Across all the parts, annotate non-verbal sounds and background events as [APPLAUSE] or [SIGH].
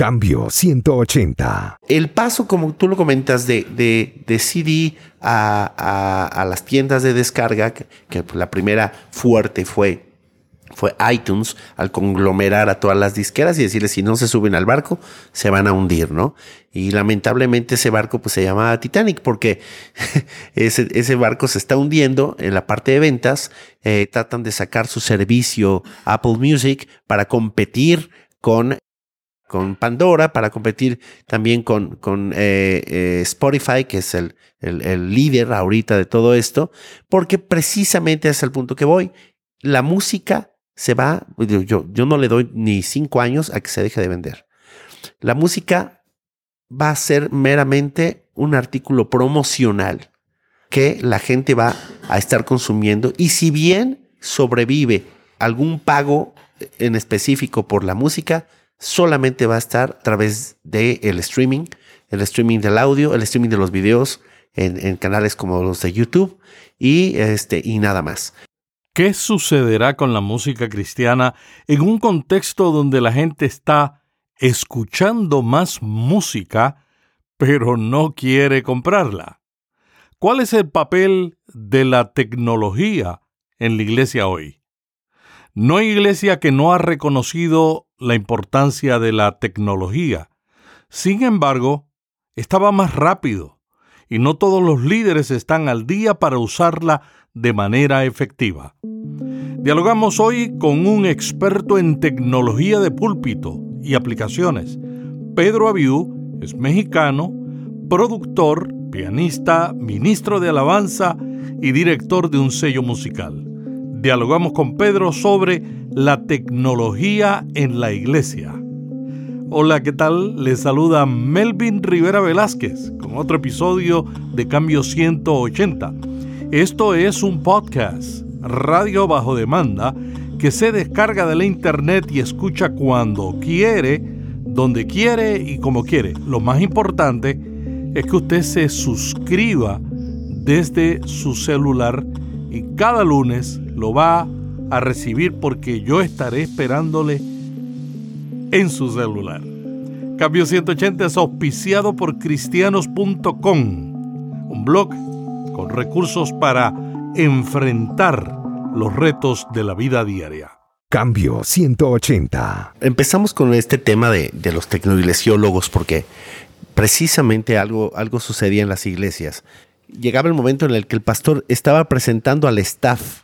Cambio 180. El paso, como tú lo comentas, de, de, CD a, las tiendas de descarga, que, la primera fuerte fue fue iTunes al conglomerar a todas las disqueras y decirles si no se suben al barco se van a hundir, ¿no? Y lamentablemente ese barco pues se llamaba Titanic porque [LAUGHS] ese, ese, barco se está hundiendo en la parte de ventas, eh, tratan de sacar su servicio Apple Music para competir con con Pandora, para competir también con, con eh, eh, Spotify, que es el, el, líder ahorita de todo esto, porque precisamente es el punto que voy. La música se va, yo, yo no le doy ni cinco años a que se deje de vender. La música va a ser meramente un artículo promocional que la gente va a estar consumiendo y si bien sobrevive algún pago en específico por la música, solamente va a estar a través del el streaming, el streaming del audio, el streaming de los videos en, canales como los de YouTube y, este, y nada más. ¿Qué sucederá con la música cristiana en un contexto donde la gente está escuchando más música, pero no quiere comprarla? ¿Cuál es el papel de la tecnología en la iglesia hoy? No hay iglesia que no ha reconocido la importancia de la tecnología. Sin embargo, estaba más rápido y no todos los líderes están al día para usarla de manera efectiva. Dialogamos hoy con un experto en tecnología de púlpito y aplicaciones. Pedro Abiú es mexicano, productor, pianista, ministro de alabanza y director de un sello musical dialogamos con Pedro sobre la tecnología en la iglesia. Hola, ¿qué tal? Les saluda Melvin Rivera Velázquez con otro episodio de Cambio 180. Esto es un podcast, radio bajo demanda, que se descarga de la internet y escucha cuando quiere, donde quiere y como quiere. Lo más importante es que usted se suscriba desde su celular y cada lunes lo va a recibir porque yo estaré esperándole en su celular. Cambio 180 es auspiciado por cristianos.com, un blog con recursos para enfrentar los retos de la vida diaria. Cambio 180. Empezamos con este tema de, de los tecnoiglesiólogos porque precisamente algo, algo sucedía en las iglesias. Llegaba el momento en el que el pastor estaba presentando al staff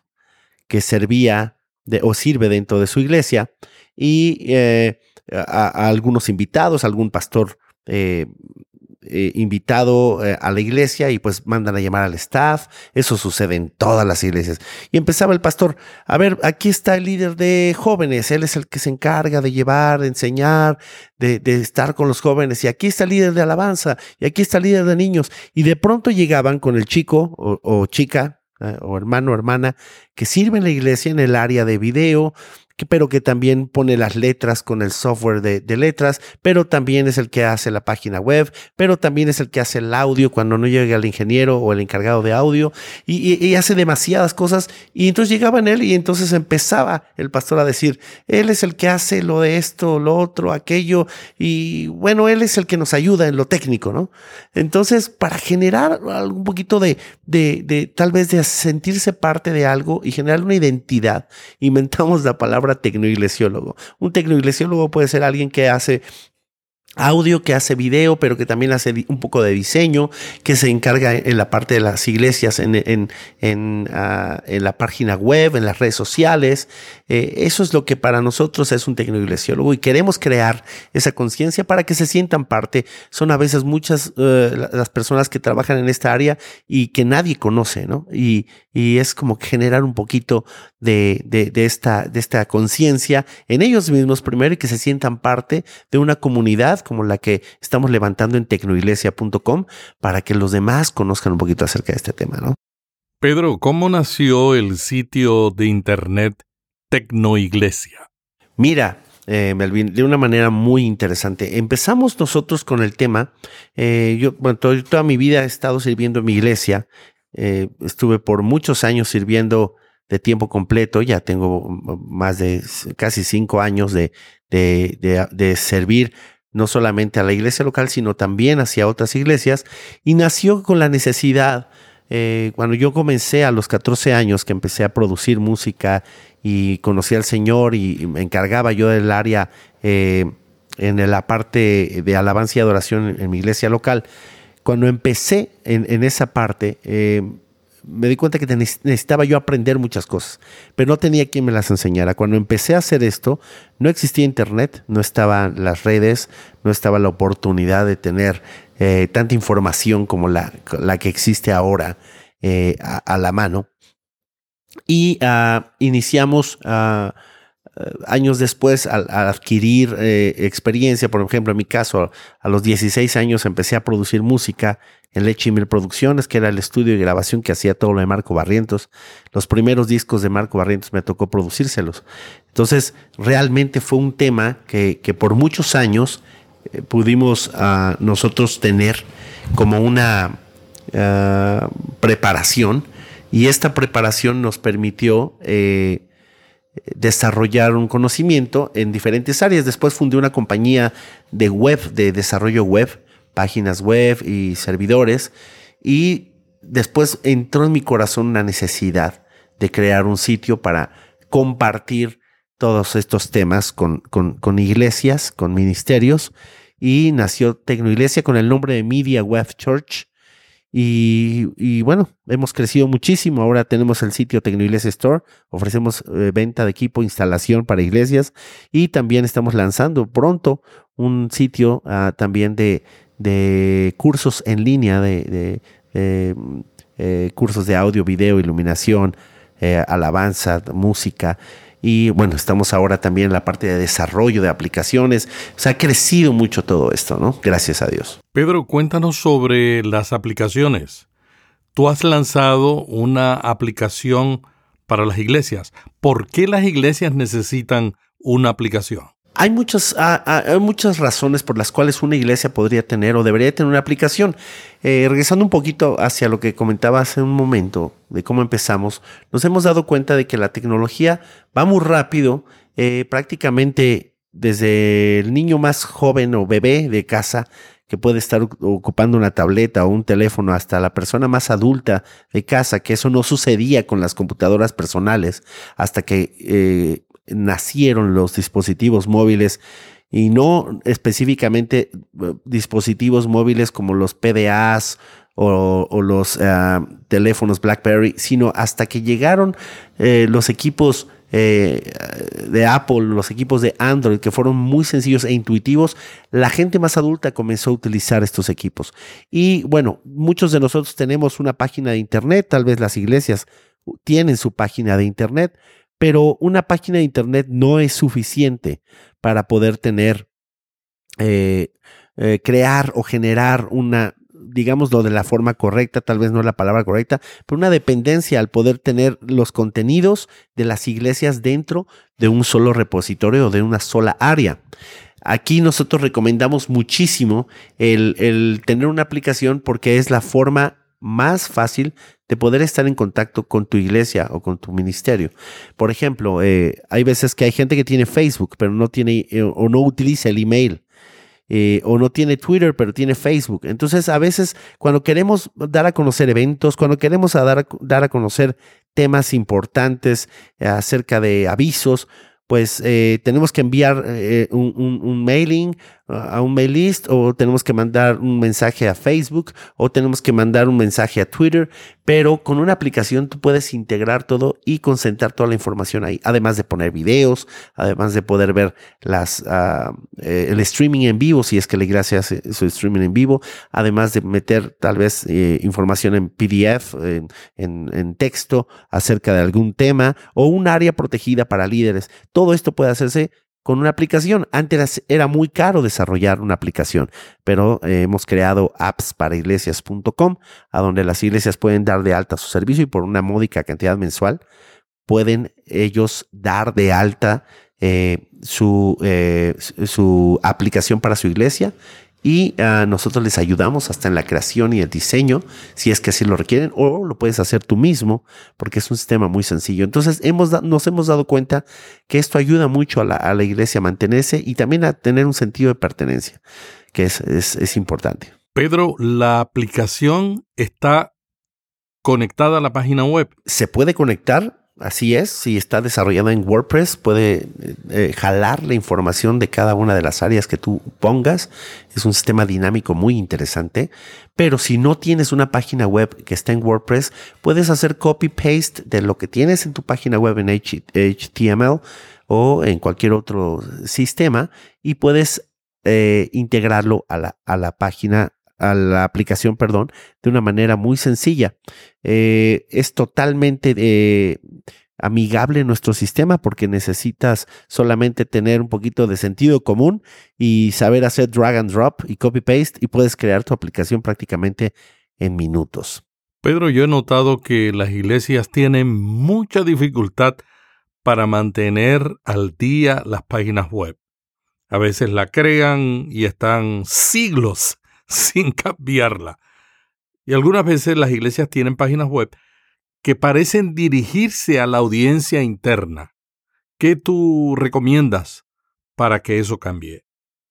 que servía o sirve dentro de su iglesia y eh, a, algunos invitados, algún pastor eh, eh, invitado a la iglesia y pues mandan a llamar al staff. Eso sucede en todas las iglesias. Y empezaba el pastor, a ver, aquí está el líder de jóvenes, él es el que se encarga de llevar, de enseñar, de, estar con los jóvenes. Y aquí está el líder de alabanza, y aquí está el líder de niños. Y de pronto llegaban con el chico o chica eh, o hermano o hermana que sirve en la iglesia en el área de video, pero que también pone las letras con el software de, letras, pero también es el que hace la página web, pero también es el que hace el audio cuando no llega el ingeniero o el encargado de audio, y, hace demasiadas cosas. Y entonces llegaba en él y entonces empezaba el pastor a decir, él es el que hace lo de esto, lo otro, aquello, y bueno, él es el que nos ayuda en lo técnico, ¿no? Entonces, para generar un poquito de, de tal vez de sentirse parte de algo y generar una identidad, inventamos la palabra tecnoiglesiólogo. Un tecnoiglesiólogo puede ser alguien que hace audio, que hace video, pero que también hace un poco de diseño, que se encarga en la parte de las iglesias, en, en, en, ah, la página web, en las redes sociales. Eh, eso es lo que para nosotros es un tecnoiglesiólogo y queremos crear esa conciencia para que se sientan parte. Son a veces muchas eh, las personas que trabajan en esta área y que nadie conoce, ¿no? Y, y es como generar un poquito de, de, esta, de esta conciencia en ellos mismos primero y que se sientan parte de una comunidad como la que estamos levantando en tecnoiglesia.com para que los demás conozcan un poquito acerca de este tema, ¿no? Pedro, ¿cómo nació el sitio de internet Tecnoiglesia? Mira, eh, Melvin, de una manera muy interesante. Empezamos nosotros con el tema. Eh, yo, bueno, toda mi vida he estado sirviendo en mi iglesia eh, estuve por muchos años sirviendo de tiempo completo, ya tengo más de casi cinco años de, de, de, servir no solamente a la iglesia local, sino también hacia otras iglesias, y nació con la necesidad, eh, cuando yo comencé a los 14 años, que empecé a producir música y conocí al Señor y me encargaba yo del área eh, en la parte de alabanza y adoración en, mi iglesia local, cuando empecé en, esa parte, eh, me di cuenta que necesitaba yo aprender muchas cosas, pero no tenía quien me las enseñara. Cuando empecé a hacer esto, no existía internet, no estaban las redes, no estaba la oportunidad de tener eh, tanta información como la, la que existe ahora eh, a, la mano. Y ah, iniciamos eh, años después, al, adquirir eh, experiencia, por ejemplo, en mi caso, a los 16 años empecé a producir música en Leche Producciones, que era el estudio de grabación que hacía todo lo de Marco Barrientos. Los primeros discos de Marco Barrientos me tocó producírselos. Entonces, realmente fue un tema que, por muchos años eh, pudimos ah, nosotros tener como una preparación y esta preparación nos permitió desarrollar un conocimiento en diferentes áreas. Después fundé una compañía de web, de desarrollo web, páginas web y servidores. Y después entró en mi corazón una necesidad de crear un sitio para compartir todos estos temas con, iglesias, con ministerios. Y nació Tecnoiglesia con el nombre de Media Web Church y, bueno, hemos crecido muchísimo. Ahora tenemos el sitio Tecnoiglesia Store. Ofrecemos eh, venta de equipo, instalación para iglesias. Y también estamos lanzando pronto un sitio ah, también de, cursos en línea, de, eh, cursos de audio, video, iluminación, eh, alabanza, música. Y bueno, estamos ahora también en la parte de desarrollo de aplicaciones. O sea, ha crecido mucho todo esto, ¿no? Gracias a Dios. Pedro, cuéntanos sobre las aplicaciones. Tú has lanzado una aplicación para las iglesias. ¿Por qué las iglesias necesitan una aplicación? Hay muchas, ah, ah, hay muchas razones por las cuales una iglesia podría tener o debería tener una aplicación. Eh, regresando un poquito hacia lo que comentaba hace un momento de cómo empezamos, nos hemos dado cuenta de que la tecnología va muy rápido, eh, prácticamente desde el niño más joven o bebé de casa que puede estar ocupando una tableta o un teléfono hasta la persona más adulta de casa, que eso no sucedía con las computadoras personales hasta que eh, nacieron los dispositivos móviles y no específicamente eh, dispositivos móviles como los PDAs o, los eh, teléfonos BlackBerry, sino hasta que llegaron eh, los equipos de Apple, los equipos de Android, que fueron muy sencillos e intuitivos, la gente más adulta comenzó a utilizar estos equipos. Y bueno, muchos de nosotros tenemos una página de Internet, tal vez las iglesias tienen su página de Internet, pero una página de Internet no es suficiente para poder tener, eh, eh, crear o generar una, digámoslo de la forma correcta, tal vez no es la palabra correcta, pero una dependencia al poder tener los contenidos de las iglesias dentro de un solo repositorio o de una sola área. Aquí nosotros recomendamos muchísimo el, el tener una aplicación porque es la forma más fácil de poder estar en contacto con tu iglesia o con tu ministerio. Por ejemplo, eh, hay veces que hay gente que tiene Facebook, pero no tiene eh, o no utiliza el email. Eh, o no tiene Twitter, pero tiene Facebook. Entonces, a veces, cuando queremos dar a conocer eventos, cuando queremos dar, a, dar a conocer temas importantes acerca de avisos, pues tenemos que enviar un, mailing a un mail list o tenemos que mandar un mensaje a Facebook o tenemos que mandar un mensaje a Twitter, pero con una aplicación tú puedes integrar todo y concentrar toda la información ahí, además de poner videos, además de poder ver las, eh, el streaming en vivo, si es que la iglesia hace su streaming en vivo, además de meter tal vez eh, información en PDF, en, en texto acerca de algún tema o un área protegida para líderes. Todo esto puede hacerse con una aplicación. Antes era muy caro desarrollar una aplicación, pero eh, hemos creado apps para iglesias.com, a donde las iglesias pueden dar de alta su servicio y por una módica cantidad mensual pueden ellos dar de alta eh, su, eh, su aplicación para su iglesia y ah, nosotros les ayudamos hasta en la creación y el diseño, si es que así lo requieren, o lo puedes hacer tú mismo, porque es un sistema muy sencillo. Entonces hemos nos hemos dado cuenta que esto ayuda mucho a la, a la, iglesia a mantenerse y también a tener un sentido de pertenencia, que es, es, es importante. Pedro, la aplicación está conectada a la página web. Se puede conectar Así es, si está desarrollada en WordPress, puede eh, jalar la información de cada una de las áreas que tú pongas. Es un sistema dinámico muy interesante. Pero si no tienes una página web que está en WordPress, puedes hacer copy-paste de lo que tienes en tu página web en HTML o en cualquier otro sistema y puedes eh, integrarlo a la, a la página a la aplicación, perdón, de una manera muy sencilla. Eh, es totalmente eh, amigable nuestro sistema porque necesitas solamente tener un poquito de sentido común y saber hacer drag and drop y copy paste y puedes crear tu aplicación prácticamente en minutos. Pedro, yo he notado que las iglesias tienen mucha dificultad para mantener al día las páginas web. A veces la crean y están siglos [LAUGHS] sin cambiarla. Y algunas veces las iglesias tienen páginas web que parecen dirigirse a la audiencia interna. ¿Qué tú recomiendas para que eso cambie?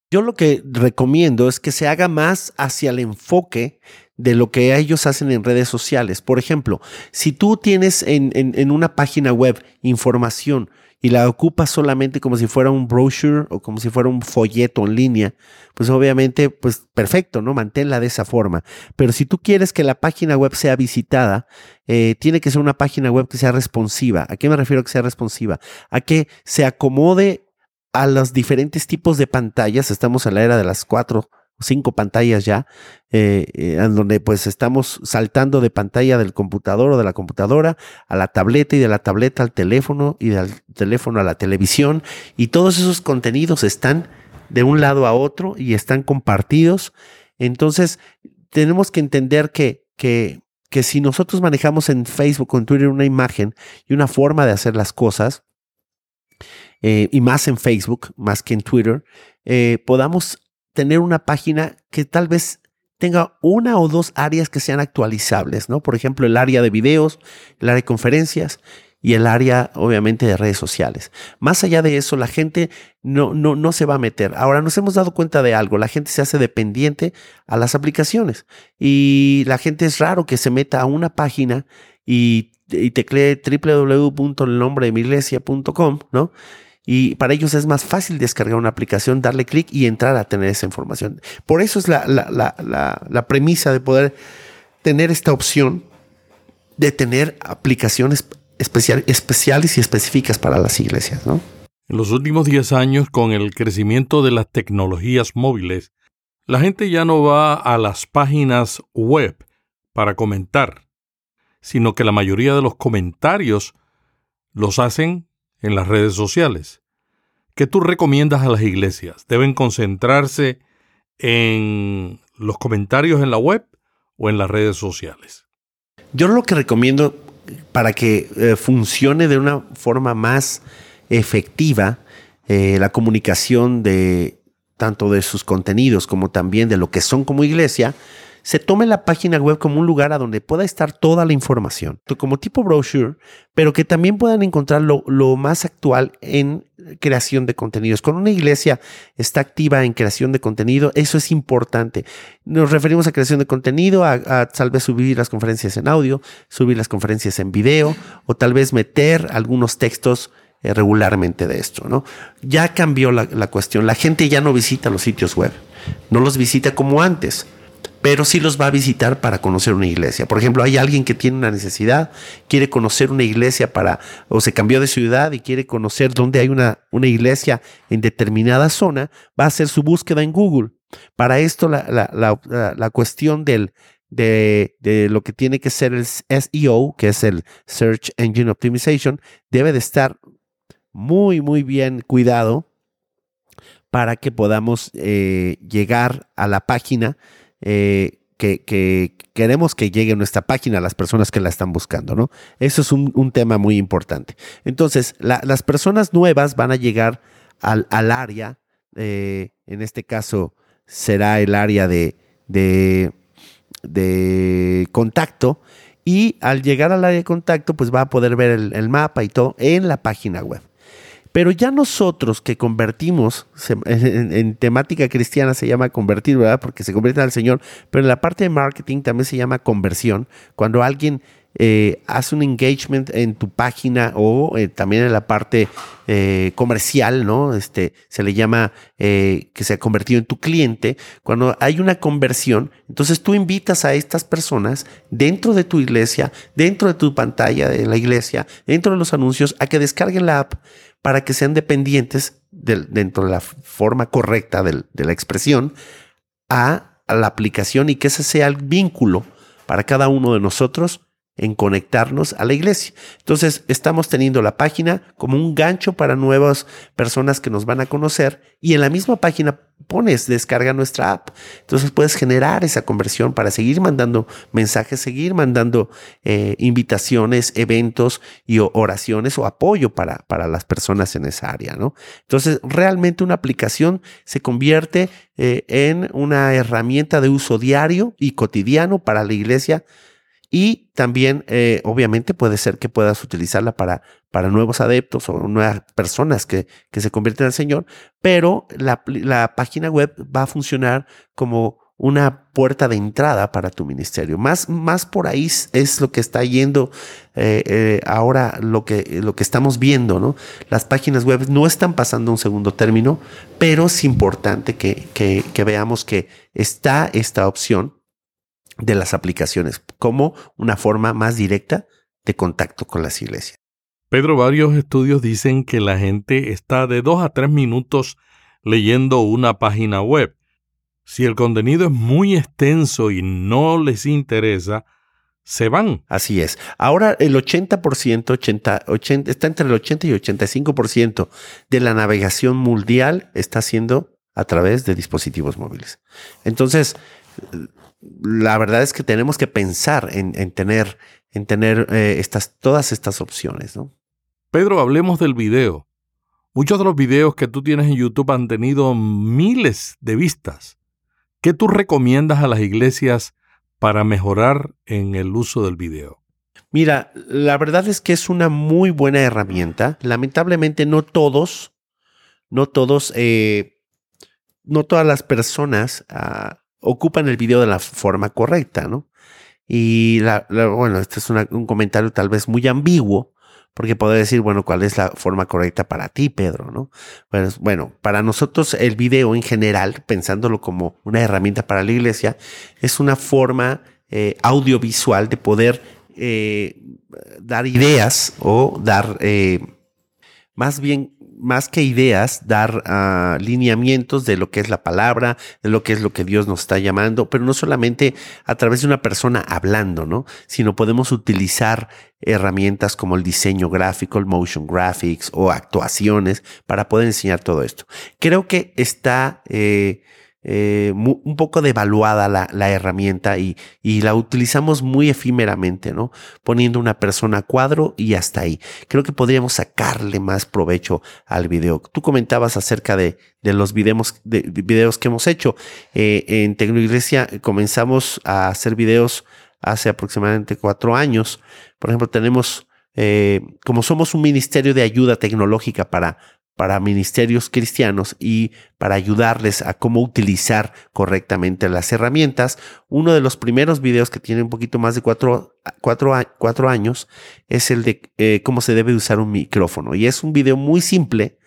Yo lo que recomiendo es que se haga más hacia el enfoque de lo que ellos hacen en redes sociales. Por ejemplo, si tú tienes en, en una página web información y la ocupas solamente como si fuera un brochure o como si fuera un folleto en línea, pues obviamente, pues perfecto, ¿no? Manténla de esa forma. Pero si tú quieres que la página web sea visitada, eh, tiene que ser una página web que sea responsiva. ¿A qué me refiero que sea responsiva? A que se acomode a los diferentes tipos de pantallas. Estamos en la era de las cuatro cinco pantallas ya, eh, eh, en donde pues estamos saltando de pantalla del computador o de la computadora a la tableta y de la tableta al teléfono y del teléfono a la televisión y todos esos contenidos están de un lado a otro y están compartidos. Entonces tenemos que entender que, que, que si nosotros manejamos en Facebook o en Twitter una imagen y una forma de hacer las cosas, eh, y más en Facebook, más que en Twitter, podamos tener una página que tal vez tenga una o dos áreas que sean actualizables, ¿no? Por ejemplo, el área de videos, el área de conferencias y el área, obviamente, de redes sociales. Más allá de eso, la gente no, no, no se va a meter. Ahora nos hemos dado cuenta de algo, la gente se hace dependiente a las aplicaciones y la gente es raro que se meta a una página y, y teclee www.elnombredemiglesia.com, ¿no? Y para ellos es más fácil descargar una aplicación, darle clic y entrar a tener esa información. Por eso es la, la, premisa de poder tener esta opción de tener aplicaciones especiales y específicas para las iglesias. ¿no? En los últimos 10 años, con el crecimiento de las tecnologías móviles, la gente ya no va a las páginas web para comentar, sino que la mayoría de los comentarios los hacen en las redes sociales. ¿Qué tú recomiendas a las iglesias? ¿Deben concentrarse en los comentarios en la web o en las redes sociales? Yo lo que recomiendo para que eh, funcione de una forma más efectiva eh, la comunicación de tanto de sus contenidos como también de lo que son como iglesia, se tome la página web como un lugar a donde pueda estar toda la información, como tipo brochure, pero que también puedan encontrar lo, más actual en creación de contenidos. Cuando una iglesia está activa en creación de contenido, eso es importante. Nos referimos a creación de contenido, a, tal vez subir las conferencias en audio, subir las conferencias en video o tal vez meter algunos textos eh, regularmente de esto, ¿no? Ya cambió la, la cuestión. La gente ya no visita los sitios web, no los visita como antes pero sí los va a visitar para conocer una iglesia. Por ejemplo, hay alguien que tiene una necesidad, quiere conocer una iglesia para, o se cambió de ciudad y quiere conocer dónde hay una, una iglesia en determinada zona, va a hacer su búsqueda en Google. Para esto, la, cuestión del, de, de, lo que tiene que ser el SEO, que es el Search Engine Optimization, debe de estar muy, muy bien cuidado para que podamos eh, llegar a la página eh, que, queremos que llegue a nuestra página a las personas que la están buscando, ¿no? Eso es un, tema muy importante. Entonces, las personas nuevas van a llegar al, área, eh, en este caso, será el área de, de, contacto y al llegar al área de contacto pues va a poder ver el mapa y todo en la página web. Pero ya nosotros que convertimos, en, temática cristiana se llama convertir, ¿verdad? Porque se convierte al Señor, pero en la parte de marketing también se llama conversión. Cuando alguien eh, hace un engagement en tu página o eh, también en la parte eh, comercial, ¿no? Este, se le llama que se ha convertido en tu cliente. Cuando hay una conversión, entonces tú invitas a estas personas dentro de tu iglesia, dentro de tu pantalla de la iglesia, dentro de los anuncios, a que descarguen la app para que sean dependientes dentro de la forma correcta de la expresión a la aplicación y que ese sea el vínculo para cada uno de nosotros en conectarnos a la iglesia. Entonces, estamos teniendo la página como un gancho para nuevas personas que nos van a conocer y en la misma página pones descarga nuestra app. Entonces puedes generar esa conversión para seguir mandando mensajes, seguir mandando eh, invitaciones, eventos y oraciones o apoyo para, para las personas en esa área, ¿no? Entonces, realmente una aplicación se convierte eh, en una herramienta de uso diario y cotidiano para la iglesia y también, eh, obviamente, puede ser que puedas utilizarla para, para nuevos adeptos o nuevas personas que, que se convierten al Señor, pero la, la, página web va a funcionar como una puerta de entrada para tu ministerio. Más, más por ahí es lo que está yendo eh, eh, ahora, lo que, lo que estamos viendo, ¿no? Las páginas web no están pasando un segundo término, pero es importante que, que, que veamos que está esta opción de las aplicaciones como una forma más directa de contacto con las iglesias. Pedro, varios estudios dicen que la gente está de dos a tres minutos leyendo una página web. Si el contenido es muy extenso y no les interesa, se van. Así es. Ahora el 80%, 80, 80, está entre el 80 y 85% de la navegación mundial está siendo a través de dispositivos móviles. Entonces, la verdad es que tenemos que pensar en, tener, en tener eh, estas, todas estas opciones. ¿no? Pedro, hablemos del video. Muchos de los videos que tú tienes en YouTube han tenido miles de vistas. ¿Qué tú recomiendas a las iglesias para mejorar en el uso del video? Mira, la verdad es que es una muy buena herramienta. Lamentablemente no todos, no todos, eh, no todas las personas ah, ocupan el video de la forma correcta, ¿no? Y la, bueno, este es un comentario tal vez muy ambiguo, porque podría decir, bueno, ¿cuál es la forma correcta para ti, Pedro? ¿no? Pues, bueno, para nosotros el video en general, pensándolo como una herramienta para la iglesia, es una forma eh, audiovisual de poder eh, dar ideas o dar, eh, más bien más que ideas, dar uh, lineamientos de lo que es la palabra, de lo que es lo que Dios nos está llamando, pero no solamente a través de una persona hablando, ¿no? Sino podemos utilizar herramientas como el diseño gráfico, el motion graphics o actuaciones para poder enseñar todo esto. Creo que está eh, eh, un poco devaluada la, la herramienta y, y, la utilizamos muy efímeramente, ¿no? Poniendo una persona a cuadro y hasta ahí. Creo que podríamos sacarle más provecho al video. Tú comentabas acerca de, de los videos, de, videos que hemos hecho. Eh, en Tecnoiglesia comenzamos a hacer videos hace aproximadamente cuatro años. Por ejemplo, tenemos, eh, como somos un ministerio de ayuda tecnológica para para ministerios cristianos y para ayudarles a cómo utilizar correctamente las herramientas. Uno de los primeros videos que tiene un poquito más de cuatro, años es el de eh, cómo se debe usar un micrófono. Y es un video muy simple,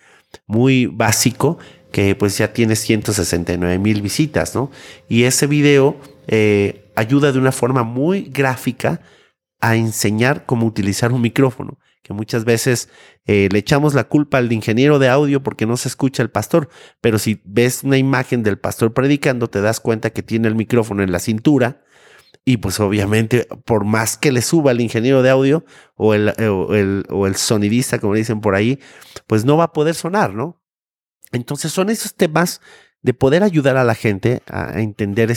muy básico, que pues ya tiene 169 mil visitas, ¿no? Y ese video eh, ayuda de una forma muy gráfica a enseñar cómo utilizar un micrófono que muchas veces eh, le echamos la culpa al ingeniero de audio porque no se escucha el pastor, pero si ves una imagen del pastor predicando, te das cuenta que tiene el micrófono en la cintura y pues obviamente por más que le suba el ingeniero de audio o el, eh, o el, sonidista, como dicen por ahí, pues no va a poder sonar, ¿no? Entonces son esos temas de poder ayudar a la gente a entender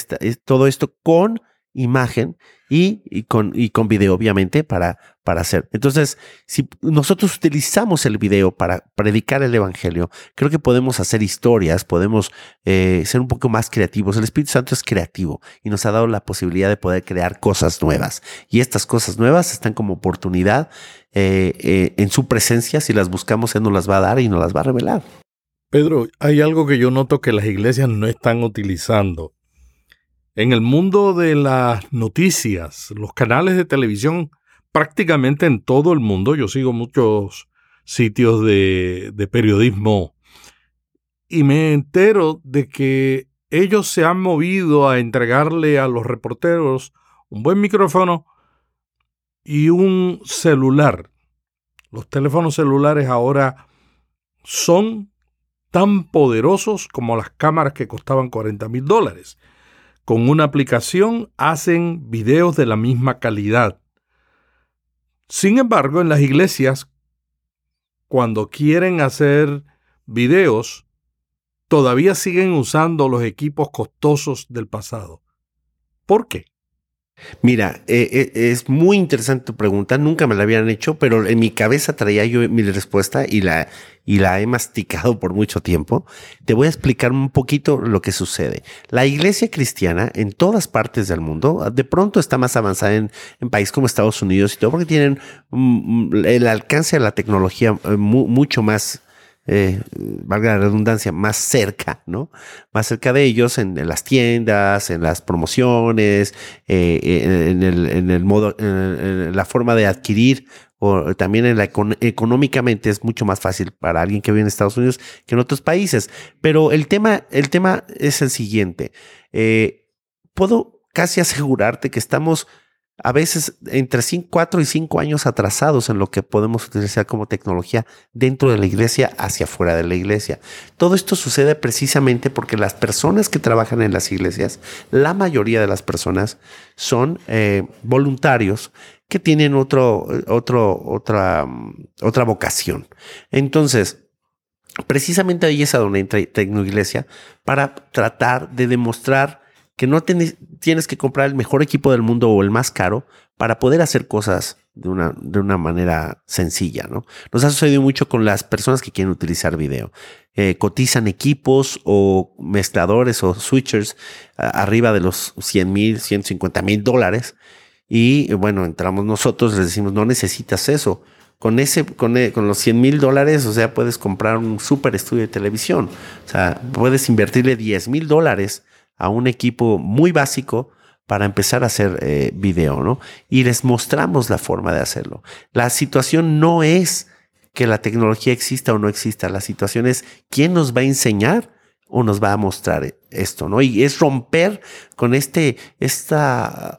todo esto con imagen y, con, y con video, obviamente, para, para hacer. Entonces, si nosotros utilizamos el video para predicar el Evangelio, creo que podemos hacer historias, podemos eh, ser un poco más creativos. El Espíritu Santo es creativo y nos ha dado la posibilidad de poder crear cosas nuevas. Y estas cosas nuevas están como oportunidad eh, eh, en su presencia. Si las buscamos, Él nos las va a dar y nos las va a revelar. Pedro, hay algo que yo noto que las iglesias no están utilizando en el mundo de las noticias, los canales de televisión, prácticamente en todo el mundo, yo sigo muchos sitios de, periodismo y me entero de que ellos se han movido a entregarle a los reporteros un buen micrófono y un celular. Los teléfonos celulares ahora son tan poderosos como las cámaras que costaban 40 mil dólares con una aplicación hacen videos de la misma calidad. Sin embargo, en las iglesias, cuando quieren hacer videos, todavía siguen usando los equipos costosos del pasado. ¿Por qué? Mira, eh, eh, es muy interesante tu pregunta, nunca me la habían hecho, pero en mi cabeza traía yo mi respuesta y la, y la he masticado por mucho tiempo. Te voy a explicar un poquito lo que sucede. La iglesia cristiana en todas partes del mundo, de pronto está más avanzada en, en países como Estados Unidos y todo, porque tienen mm, mm, el alcance de la tecnología eh, mucho más eh, valga la redundancia, más cerca, ¿no? Más cerca de ellos en, las tiendas, en las promociones, eh, en, el, en, el, modo, en, la forma de adquirir o también en la económicamente es mucho más fácil para alguien que vive en Estados Unidos que en otros países. Pero el tema, el tema es el siguiente. Eh, puedo casi asegurarte que estamos a veces entre 4 y 5 años atrasados en lo que podemos utilizar como tecnología dentro de la iglesia hacia fuera de la iglesia. Todo esto sucede precisamente porque las personas que trabajan en las iglesias, la mayoría de las personas son eh, voluntarios que tienen otro, otro, otra, otra vocación. Entonces, precisamente ahí es a donde entra Tecnoiglesia para tratar de demostrar que no tienes que comprar el mejor equipo del mundo o el más caro para poder hacer cosas de una, de una manera sencilla, ¿no? Nos ha sucedido mucho con las personas que quieren utilizar video. Eh, cotizan equipos o mezcladores o switchers arriba de los 100 mil, 150 mil dólares. Y bueno, entramos nosotros, les decimos, no necesitas eso. Con, ese, con, eh, con los 100 mil dólares, o sea, puedes comprar un super estudio de televisión. O sea, puedes invertirle 10 mil dólares a un equipo muy básico para empezar a hacer eh, video, ¿no? Y les mostramos la forma de hacerlo. La situación no es que la tecnología exista o no exista, la situación es quién nos va a enseñar o nos va a mostrar esto, ¿no? Y es romper con este, esta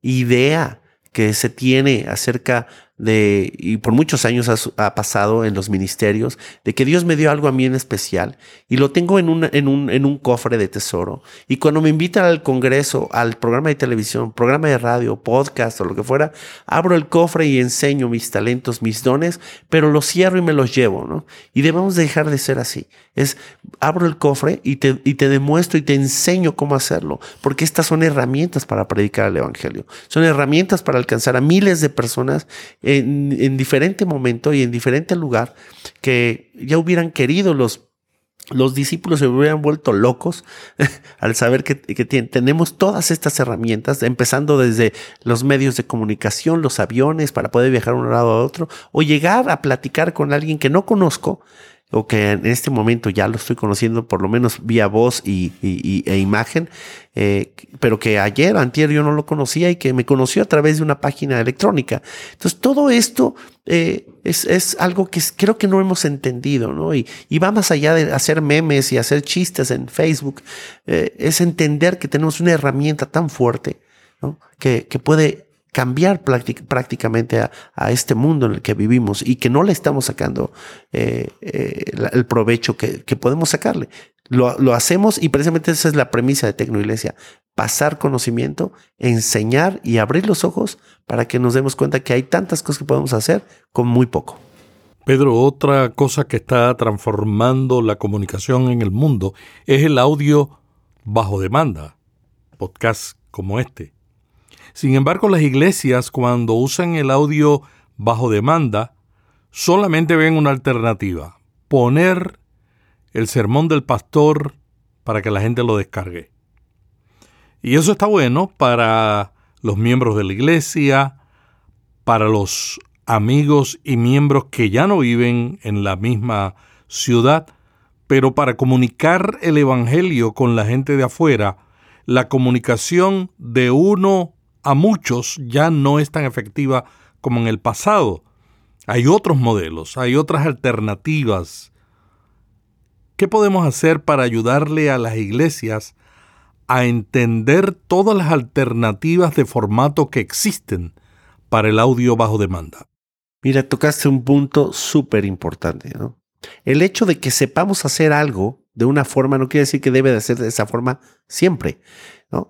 idea que se tiene acerca de, y por muchos años ha, pasado en los ministerios, de que Dios me dio algo a mí en especial y lo tengo en un, en un, en un cofre de tesoro. Y cuando me invitan al Congreso, al programa de televisión, programa de radio, podcast o lo que fuera, abro el cofre y enseño mis talentos, mis dones, pero los cierro y me los llevo, ¿no? Y debemos dejar de ser así. Es, abro el cofre y te, y te demuestro y te enseño cómo hacerlo, porque estas son herramientas para predicar el Evangelio. Son herramientas para alcanzar a miles de personas en, diferente momento y en diferente lugar que ya hubieran querido los los discípulos se hubieran vuelto locos [LAUGHS] al saber que, tenemos todas estas herramientas, empezando desde los medios de comunicación, los aviones para poder viajar de un lado a otro, o llegar a platicar con alguien que no conozco o que en este momento ya lo estoy conociendo por lo menos vía voz y, e imagen, eh, pero que ayer, antier yo no lo conocía y que me conoció a través de una página electrónica. Entonces todo esto eh, es, algo que creo que no hemos entendido, ¿no? Y, va más allá de hacer memes y hacer chistes en Facebook, eh, es entender que tenemos una herramienta tan fuerte, ¿no? Que, que puede cambiar prácticamente a, este mundo en el que vivimos y que no le estamos sacando eh, eh, el provecho que, podemos sacarle. Lo, hacemos y precisamente esa es la premisa de Tecnoiglesia, pasar conocimiento, enseñar y abrir los ojos para que nos demos cuenta que hay tantas cosas que podemos hacer con muy poco. Pedro, otra cosa que está transformando la comunicación en el mundo es el audio bajo demanda, podcast como este. Sin embargo, las iglesias cuando usan el audio bajo demanda solamente ven una alternativa, poner el sermón del pastor para que la gente lo descargue. Y eso está bueno para los miembros de la iglesia, para los amigos y miembros que ya no viven en la misma ciudad, pero para comunicar el Evangelio con la gente de afuera, la comunicación de uno a muchos ya no es tan efectiva como en el pasado. Hay otros modelos, hay otras alternativas. ¿Qué podemos hacer para ayudarle a las iglesias a entender todas las alternativas de formato que existen para el audio bajo demanda? Mira, tocaste un punto súper importante, ¿no? El hecho de que sepamos hacer algo de una forma no quiere decir que debe de ser de esa forma siempre.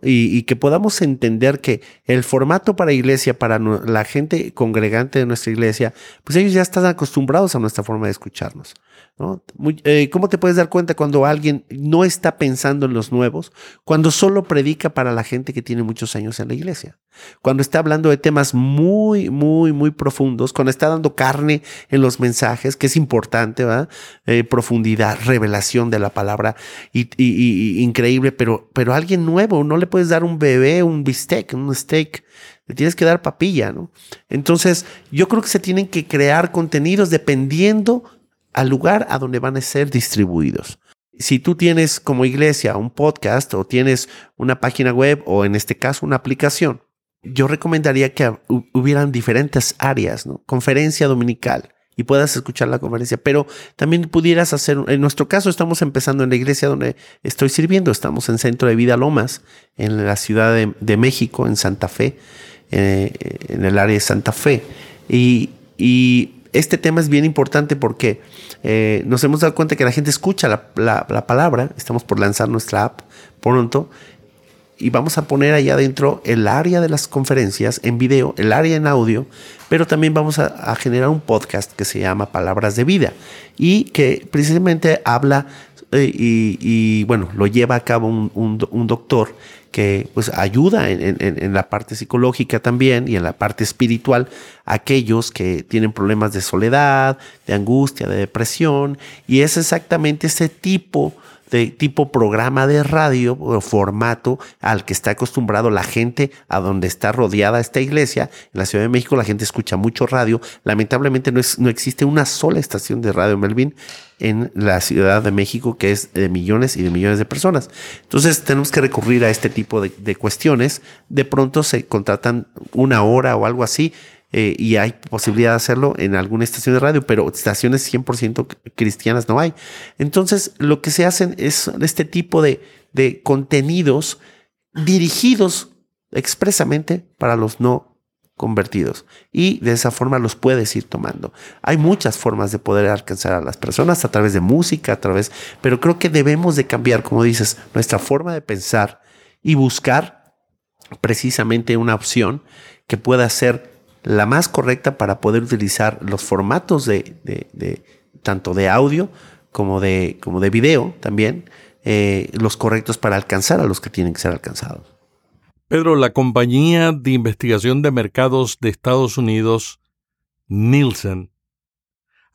Y, que podamos entender que el formato para iglesia, para la gente congregante de nuestra iglesia, pues ellos ya están acostumbrados a nuestra forma de escucharnos. Eh, ¿Cómo te puedes dar cuenta cuando alguien no está pensando en los nuevos? Cuando solo predica para la gente que tiene muchos años en la iglesia. Cuando está hablando de temas muy, muy, muy profundos. Cuando está dando carne en los mensajes, que es importante, ¿verdad? Eh, profundidad, revelación de la palabra. Y, increíble, pero, pero alguien nuevo, no le puedes dar un bebé, un bistec, un steak. Le tienes que dar papilla, ¿no? Entonces, yo creo que se tienen que crear contenidos dependiendo al lugar a donde van a ser distribuidos. Si tú tienes como iglesia un podcast o tienes una página web o en este caso una aplicación, yo recomendaría que hubieran diferentes áreas, ¿no? Conferencia dominical y puedas escuchar la conferencia, pero también pudieras hacer, en nuestro caso estamos empezando en la iglesia donde estoy sirviendo, estamos en Centro de Vida Lomas, en la Ciudad de, México, en Santa Fe, eh, en el área de Santa Fe. Y, y este tema es bien importante porque eh, nos hemos dado cuenta que la gente escucha la, palabra, estamos por lanzar nuestra app pronto, y vamos a poner allá adentro el área de las conferencias en video, el área en audio, pero también vamos a, generar un podcast que se llama Palabras de Vida y que precisamente habla eh, y, bueno, lo lleva a cabo un doctor que pues ayuda en, la parte psicológica también y en la parte espiritual a aquellos que tienen problemas de soledad, de angustia, de depresión y es exactamente ese tipo de tipo programa de radio o formato al que está acostumbrado la gente a donde está rodeada esta iglesia. En la Ciudad de México la gente escucha mucho radio. Lamentablemente no, es, no existe una sola estación de radio Melvin en la Ciudad de México que es de millones y de millones de personas. Entonces tenemos que recurrir a este tipo de, de cuestiones. De pronto se contratan una hora o algo así eh, y hay posibilidad de hacerlo en alguna estación de radio, pero estaciones 100% cristianas no hay. Entonces, lo que se hacen es este tipo de, de contenidos dirigidos expresamente para los no convertidos y de esa forma los puedes ir tomando. Hay muchas formas de poder alcanzar a las personas a través de música, a través, pero creo que debemos de cambiar, como dices, nuestra forma de pensar y buscar precisamente una opción que pueda ser la más correcta para poder utilizar los formatos de, tanto de audio como de, como de video también, eh, los correctos para alcanzar a los que tienen que ser alcanzados. Pedro, la compañía de investigación de mercados de Estados Unidos, Nielsen,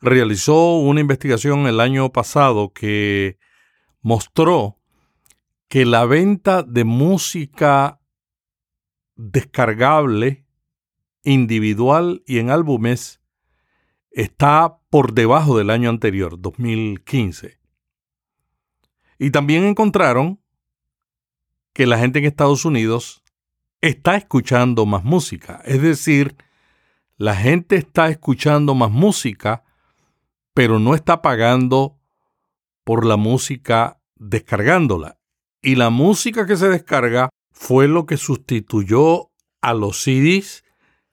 realizó una investigación el año pasado que mostró que la venta de música descargable individual y en álbumes está por debajo del año anterior, 2015. Y también encontraron que la gente en Estados Unidos está escuchando más música. Es decir, la gente está escuchando más música, pero no está pagando por la música descargándola. Y la música que se descarga fue lo que sustituyó a los CDs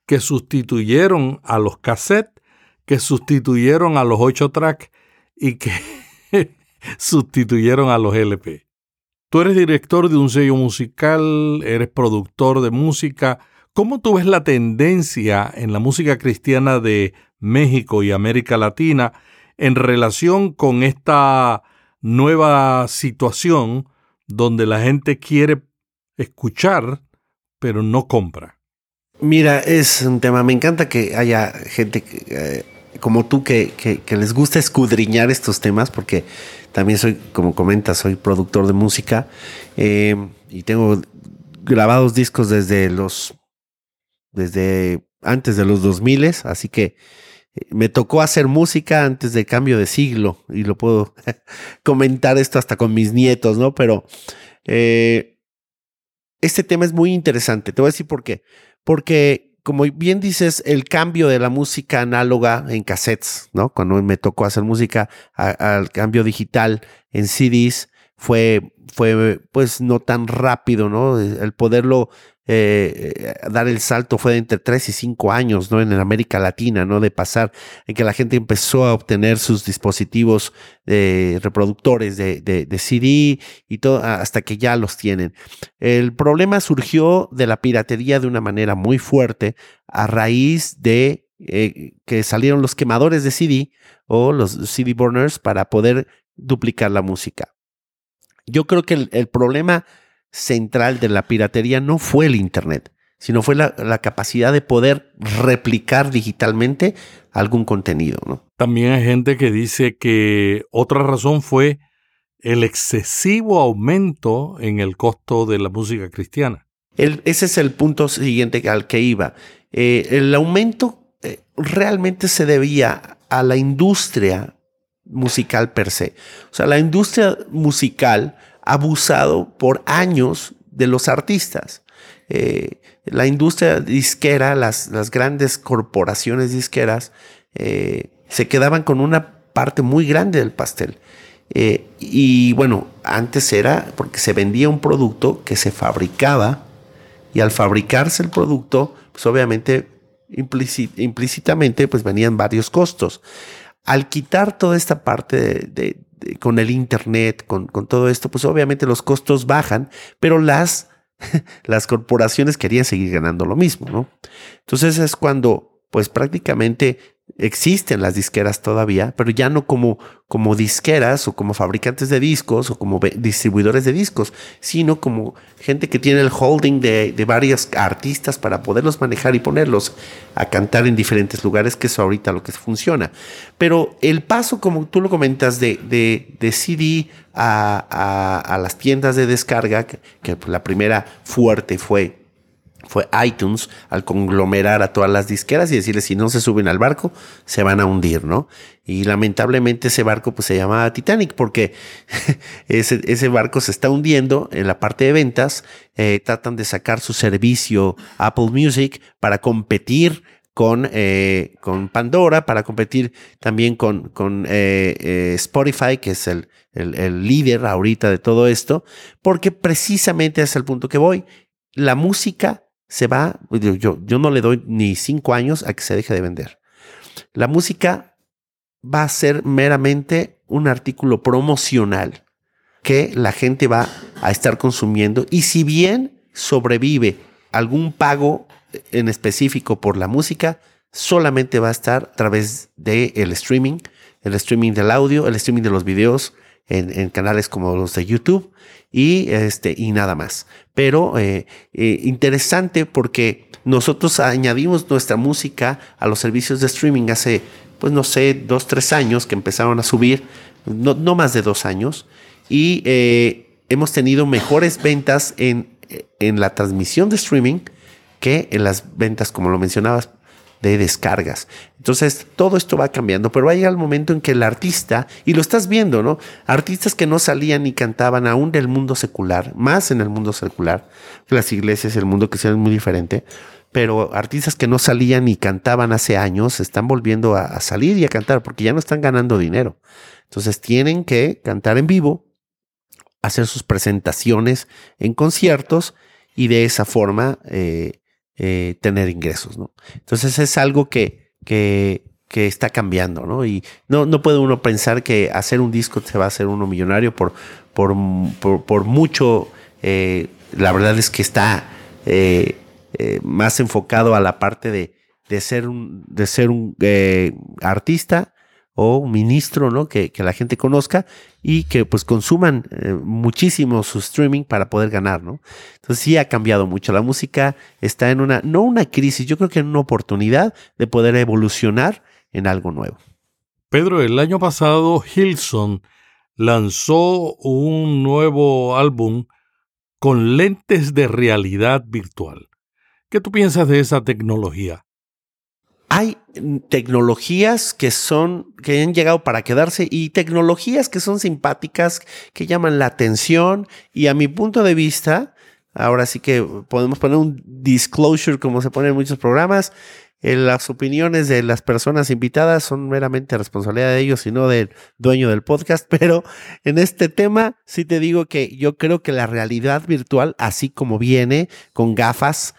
que sustituyeron a los cassettes, que sustituyeron a los 8 track y que [LAUGHS] sustituyeron a los LP. Tú eres director de un sello musical, eres productor de música. ¿Cómo tú ves la tendencia en la música cristiana de México y América Latina en relación con esta nueva situación donde la gente quiere escuchar pero no compra? Mira, es un tema, me encanta que haya gente eh, como tú que, les gusta escudriñar estos temas, porque también soy, como comentas, soy productor de música eh, y tengo grabados discos desde los, desde antes de los 2000, así que eh, me tocó hacer música antes del cambio de siglo y lo puedo [LAUGHS] comentar esto hasta con mis nietos, ¿no? Pero eh, este tema es muy interesante. Te voy a decir por qué. Porque, como bien dices, el cambio de la música análoga en cassettes, ¿no? Cuando me tocó hacer música al cambio digital en CDs, fue, fue, pues, no tan rápido, ¿no? El poderlo eh, eh, dar el salto fue de entre 3 y 5 años, ¿no? En América Latina, ¿no? De pasar en que la gente empezó a obtener sus dispositivos eh, reproductores de, de, CD y todo, hasta que ya los tienen. El problema surgió de la piratería de una manera muy fuerte a raíz de que salieron los quemadores de CD o los CD burners para poder duplicar la música. Yo creo que el problema central de la piratería no fue el Internet, sino fue la, capacidad de poder replicar digitalmente algún contenido. ¿no? También hay gente que dice que otra razón fue el excesivo aumento en el costo de la música cristiana. ese es el punto siguiente al que iba. Eh, el aumento eh, realmente se debía a la industria musical per se. O sea, la industria musical abusado por años de los artistas. Eh, la industria disquera, las, las grandes corporaciones disqueras, eh, se quedaban con una parte muy grande del pastel. Eh, y bueno, antes era porque se vendía un producto que se fabricaba y al fabricarse el producto, pues obviamente implícitamente pues venían varios costos. Al quitar toda esta parte de, con el Internet, con, con, todo esto, pues obviamente los costos bajan, pero las, [LAUGHS] las corporaciones querían seguir ganando lo mismo, ¿no? Entonces es cuando, pues prácticamente existen las disqueras todavía, pero ya no como, como disqueras o como fabricantes de discos o como distribuidores de discos, sino como gente que tiene el holding de, de varios artistas para poderlos manejar y ponerlos a cantar en diferentes lugares, que es ahorita lo que funciona. Pero el paso, como tú lo comentas, de, de, de CD a, a, las tiendas de descarga, que, que la primera fuerte fue fue iTunes al conglomerar a todas las disqueras y decirles si no se suben al barco se van a hundir, ¿no? Y lamentablemente ese barco pues se llamaba Titanic porque [LAUGHS] ese, ese, barco se está hundiendo en la parte de ventas, eh, tratan de sacar su servicio Apple Music para competir con, eh, con Pandora, para competir también con, con eh, Spotify, que es el, el, el líder ahorita de todo esto, porque precisamente es el punto que voy. La música se va, yo, yo no le doy ni cinco años a que se deje de vender. La música va a ser meramente un artículo promocional que la gente va a estar consumiendo y si bien sobrevive algún pago en específico por la música, solamente va a estar a través del el streaming, el streaming del audio, el streaming de los videos en canales como los de YouTube y, este, y nada más. Pero eh, eh, interesante porque nosotros añadimos nuestra música a los servicios de streaming hace, pues no sé, dos, tres años que empezaron a subir, no, más de dos años, y eh, hemos tenido mejores ventas en, en la transmisión de streaming que en las ventas, como lo mencionabas, de descargas. Entonces, todo esto va cambiando, pero va a llegar el momento en que el artista, y lo estás viendo, ¿no? Artistas que no salían ni cantaban aún del mundo secular, más en el mundo secular, las iglesias, el mundo que sea muy diferente, pero artistas que no salían ni cantaban hace años están volviendo a, salir y a cantar porque ya no están ganando dinero. Entonces, tienen que cantar en vivo, hacer sus presentaciones en conciertos y de esa forma eh, eh, tener ingresos, ¿no? Entonces es algo que, que, está cambiando, ¿no? Y no, no puede uno pensar que hacer un disco se va a hacer uno millonario por, por, por, mucho. Eh, la verdad es que está eh, más enfocado a la parte de, de ser un, de ser un artista o un ministro, ¿no? Que, la gente conozca y que pues consuman eh, muchísimo su streaming para poder ganar, ¿no? Entonces sí ha cambiado mucho. La música está en una, no una crisis, yo creo que en una oportunidad de poder evolucionar en algo nuevo. Pedro, el año pasado Hilson lanzó un nuevo álbum con lentes de realidad virtual. ¿Qué tú piensas de esa tecnología? Hay tecnologías que son, que han llegado para quedarse y tecnologías que son simpáticas, que llaman la atención. Y a mi punto de vista, ahora sí que podemos poner un disclosure como se pone en muchos programas, eh, las opiniones de las personas invitadas son meramente responsabilidad de ellos y no del dueño del podcast, [LAUGHS] pero en este tema sí te digo que yo creo que la realidad virtual, así como viene con gafas,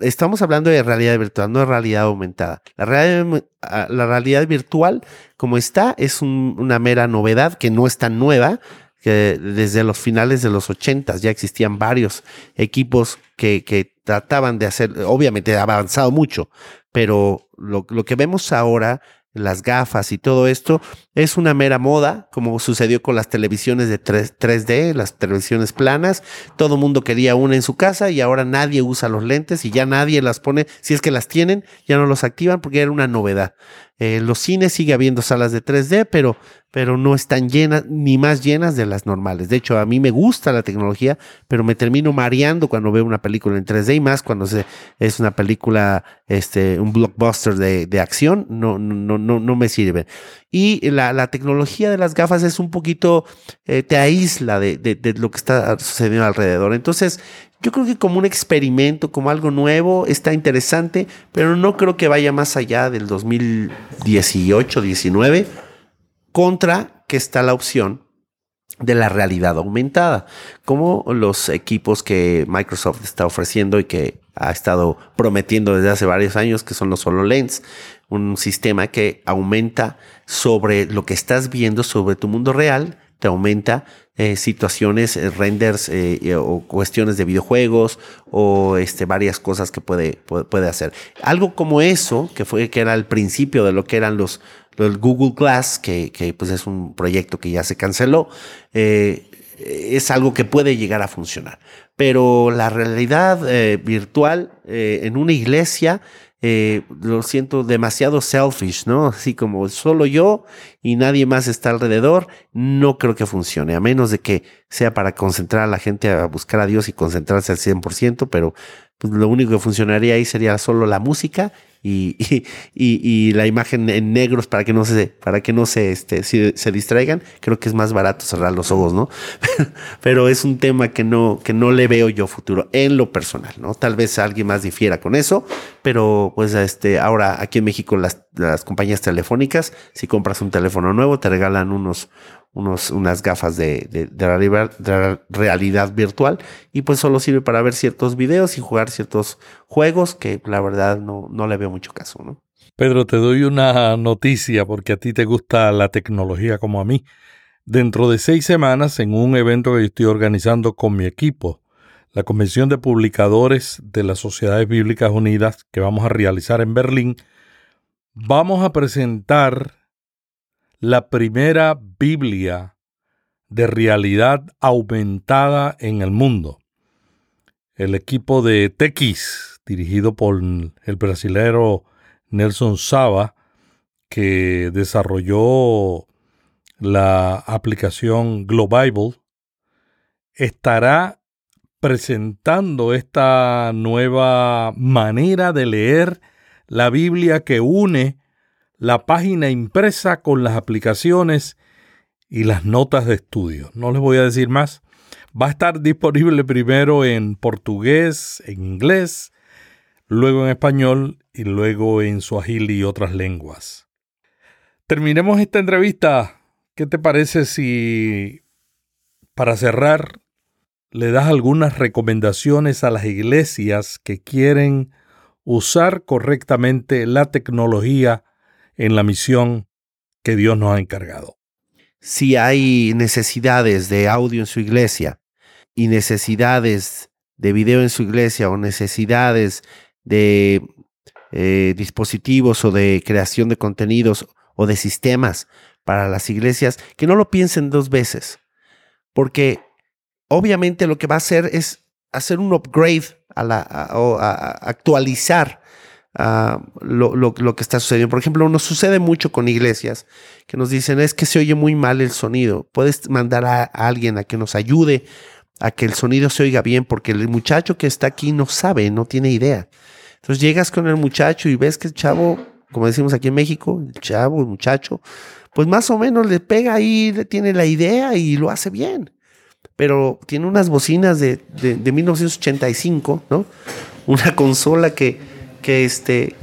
estamos hablando de realidad virtual, no de realidad aumentada. La realidad, ah, la realidad virtual, como está, es una mera novedad que no es tan nueva, que desde los finales de los ochentas ya existían varios equipos que, que, trataban de hacer, obviamente ha avanzado mucho, pero lo que vemos ahora las gafas y todo esto es una mera moda, como sucedió con las televisiones de 3, d las televisiones planas. Todo mundo quería una en su casa y ahora nadie usa los lentes y ya nadie las pone. Si es que las tienen, ya no los activan porque era una novedad. En los cines sigue habiendo salas de 3D, pero, pero no están llenas ni más llenas de las normales. De hecho, a mí me gusta la tecnología, pero me termino mareando cuando veo una película en 3D y más cuando es una película, este, un blockbuster de, de acción, no, no, no, no me sirve. Y la, la, tecnología de las gafas es un poquito, eh, te aísla de, de, lo que está sucediendo alrededor. Entonces, yo creo que como un experimento, como algo nuevo, está interesante, pero no creo que vaya más allá del 2018, 19, contra que está la opción de la realidad aumentada, como los equipos que Microsoft está ofreciendo y que ha estado prometiendo desde hace varios años, que son los HoloLens, un sistema que aumenta sobre lo que estás viendo sobre tu mundo real, te aumenta eh, situaciones, eh, renders eh, o cuestiones de videojuegos o este, varias cosas que puede, puede, hacer. Algo como eso, que fue que era el principio de lo que eran los, los Google Glass, que, que, pues es un proyecto que ya se canceló, es algo que puede llegar a funcionar. Pero la realidad virtual en una iglesia eh, lo siento demasiado selfish, ¿no? Así como solo yo y nadie más está alrededor, no creo que funcione, a menos de que sea para concentrar a la gente a buscar a Dios y concentrarse al 100%, pero pues, lo único que funcionaría ahí sería solo la música y, y, la imagen en negros para que no se, para que no se, este, se distraigan. Creo que es más barato cerrar los ojos, ¿no? [LAUGHS] Pero es un tema que no, que no le veo yo futuro en lo personal, ¿no? Tal vez alguien más difiera con eso, pero pues este, ahora aquí en México las, las compañías telefónicas, si compras un teléfono nuevo, te regalan unos, unos, unas gafas de, de, realidad virtual y pues solo sirve para ver ciertos videos y jugar ciertos juegos que la verdad no, no le veo mucho caso, ¿no? Pedro, te doy una noticia porque a ti te gusta la tecnología como a mí. Dentro de seis semanas, en un evento que estoy organizando con mi equipo, la Convención de Publicadores de las Sociedades Bíblicas Unidas que vamos a realizar en Berlín, vamos a presentar la primera Biblia de realidad aumentada en el mundo. El equipo de TX, dirigido por el brasilero Nelson Saba, que desarrolló la aplicación Globible, estará presentando esta nueva manera de leer la Biblia que une la página impresa con las aplicaciones y las notas de estudio. No les voy a decir más. Va a estar disponible primero en portugués, en inglés, luego en español y luego en suajili y otras lenguas. Terminemos esta entrevista. ¿Qué te parece si, para cerrar, le das algunas recomendaciones a las iglesias que quieren usar correctamente la tecnología en la misión que Dios nos ha encargado. Si hay necesidades de audio en su iglesia y necesidades de video en su iglesia o necesidades de eh, dispositivos o de creación de contenidos o de sistemas para las iglesias, que no lo piensen dos veces, porque obviamente lo que va a hacer es hacer un upgrade a actualizar lo, lo, que está sucediendo. Por ejemplo, nos sucede mucho con iglesias que nos dicen es que se oye muy mal el sonido. Puedes mandar a, alguien a que nos ayude a que el sonido se oiga bien, porque el muchacho que está aquí no sabe, no tiene idea. Entonces llegas con el muchacho y ves que el chavo, como decimos aquí en México, el chavo, el muchacho, pues más o menos le pega ahí, le tiene la idea y lo hace bien. Pero tiene unas bocinas de, de, de 1985, ¿no? Una consola que, que, este,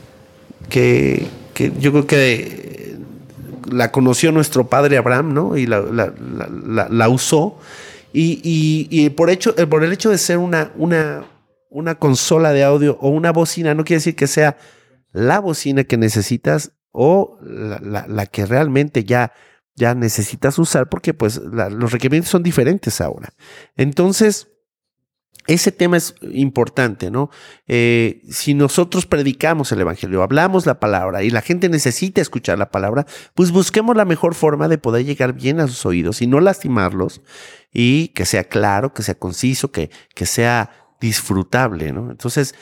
que, que yo creo que la conoció nuestro padre Abraham, ¿no? Y la, la, la, usó. Y, y, y, por, hecho, eh, por el hecho de ser una, una, una consola de audio o una bocina, no quiere decir que sea la bocina que necesitas o la, que realmente ya, ya necesitas usar, porque pues los requerimientos son diferentes ahora. Entonces, ese tema es importante, ¿no? Eh, si nosotros predicamos el Evangelio, hablamos la palabra y la gente necesita escuchar la palabra, pues busquemos la mejor forma de poder llegar bien a sus oídos y no lastimarlos y que sea claro, que sea conciso, que, que sea disfrutable, ¿no? Entonces,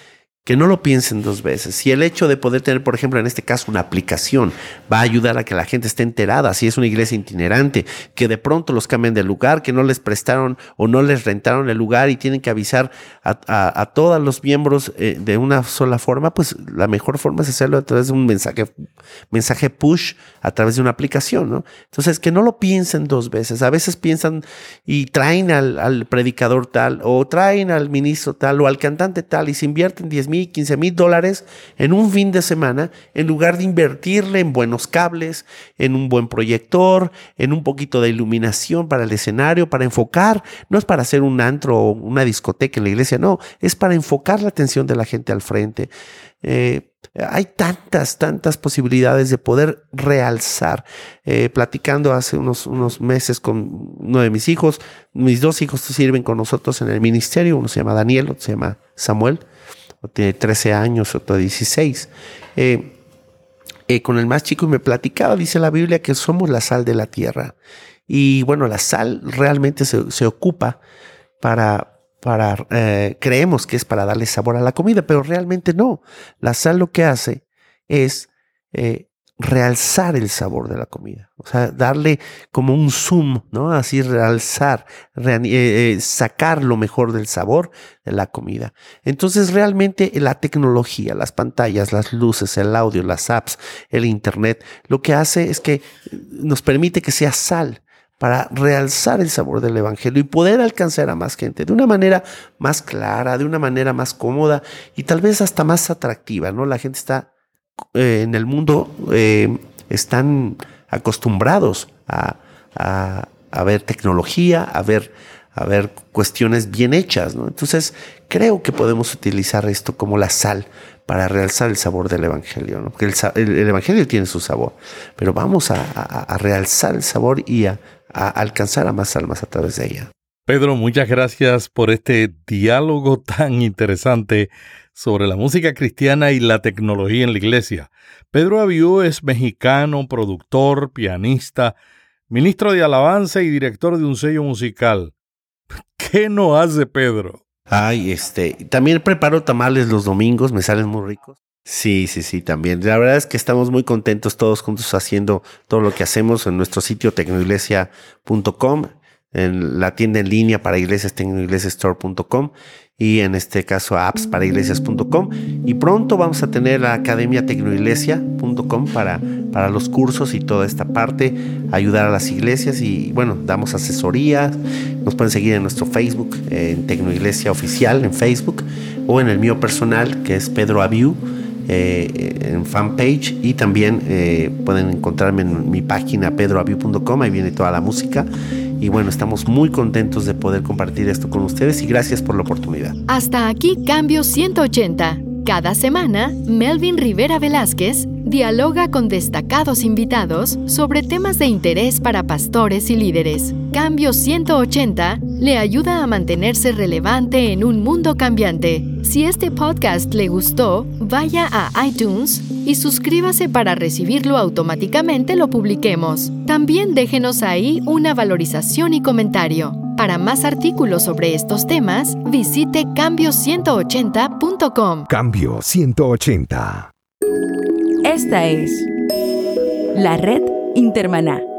que no lo piensen dos veces. Si el hecho de poder tener, por ejemplo, en este caso, una aplicación va a ayudar a que la gente esté enterada, si es una iglesia itinerante, que de pronto los cambien de lugar, que no les prestaron o no les rentaron el lugar y tienen que avisar a, todos los miembros eh, de una sola forma, pues la mejor forma es hacerlo a través de un mensaje, mensaje push, a través de una aplicación, ¿no? Entonces, que no lo piensen dos veces. A veces piensan y traen al, al predicador tal, o traen al ministro tal, o al cantante tal, y se invierten 10 mil 15 mil dólares en un fin de semana, en lugar de invertirle en buenos cables, en un buen proyector, en un poquito de iluminación para el escenario, para enfocar. No es para hacer un antro o una discoteca en la iglesia, no, es para enfocar la atención de la gente al frente. Eh, hay tantas, tantas posibilidades de poder realzar. Eh, platicando hace unos, unos meses con uno de mis hijos, mis dos hijos sirven con nosotros en el ministerio, uno se llama Daniel, otro se llama Samuel tiene 13 años, otro 16. Eh, eh, con el más chico me platicaba, dice la Biblia, que somos la sal de la tierra. Y bueno, la sal realmente se, ocupa para, para eh, creemos que es para darle sabor a la comida, pero realmente no. La sal lo que hace es realzar el sabor de la comida, o sea, darle como un zoom, ¿no? Así realzar, eh, eh, sacar lo mejor del sabor de la comida. Entonces, realmente la tecnología, las pantallas, las luces, el audio, las apps, el internet, lo que hace es que nos permite que sea sal para realzar el sabor del Evangelio y poder alcanzar a más gente de una manera más clara, de una manera más cómoda y tal vez hasta más atractiva, ¿no? La gente está eh, en el mundo eh, están acostumbrados a, ver tecnología, a ver, a ver cuestiones bien hechas. ¿no? Entonces, creo que podemos utilizar esto como la sal para realzar el sabor del Evangelio, ¿no? porque el, Evangelio tiene su sabor, pero vamos a, realzar el sabor y a, alcanzar a más almas a través de ella. Pedro, muchas gracias por este diálogo tan interesante sobre la música cristiana y la tecnología en la iglesia. Pedro Abiú es mexicano, productor, pianista, ministro de alabanza y director de un sello musical. [LAUGHS] ¿Qué no hace Pedro? Ay, este, también preparo tamales los domingos, me salen muy ricos. Sí, sí, sí, también. La verdad es que estamos muy contentos todos juntos haciendo todo lo que hacemos en nuestro sitio tecnoiglesia.com, en la tienda en línea para iglesias, tecnoiglesiastore.com y en este caso apps para iglesias.com y pronto vamos a tener la academia tecnoiglesia.com para, para los cursos y toda esta parte, ayudar a las iglesias y bueno, damos asesoría, nos pueden seguir en nuestro Facebook, en Tecnoiglesia Oficial en Facebook o en el mío personal que es Pedro Abiu. Eh, en fanpage. Y también eh, pueden encontrarme en mi página pedroabiu.com, ahí viene toda la música y bueno, estamos muy contentos de poder compartir esto con ustedes y gracias por la oportunidad. Hasta aquí Cambio 180. Cada semana, Melvin Rivera Velázquez dialoga con destacados invitados sobre temas de interés para pastores y líderes. Cambio 180 le ayuda a mantenerse relevante en un mundo cambiante. Si este podcast le gustó, vaya a iTunes y suscríbase para recibirlo automáticamente lo publiquemos. También déjenos ahí una valorización y comentario. Para más artículos sobre estos temas, visite cambio180.com. Cambio 180. Esta es la red Intermaná.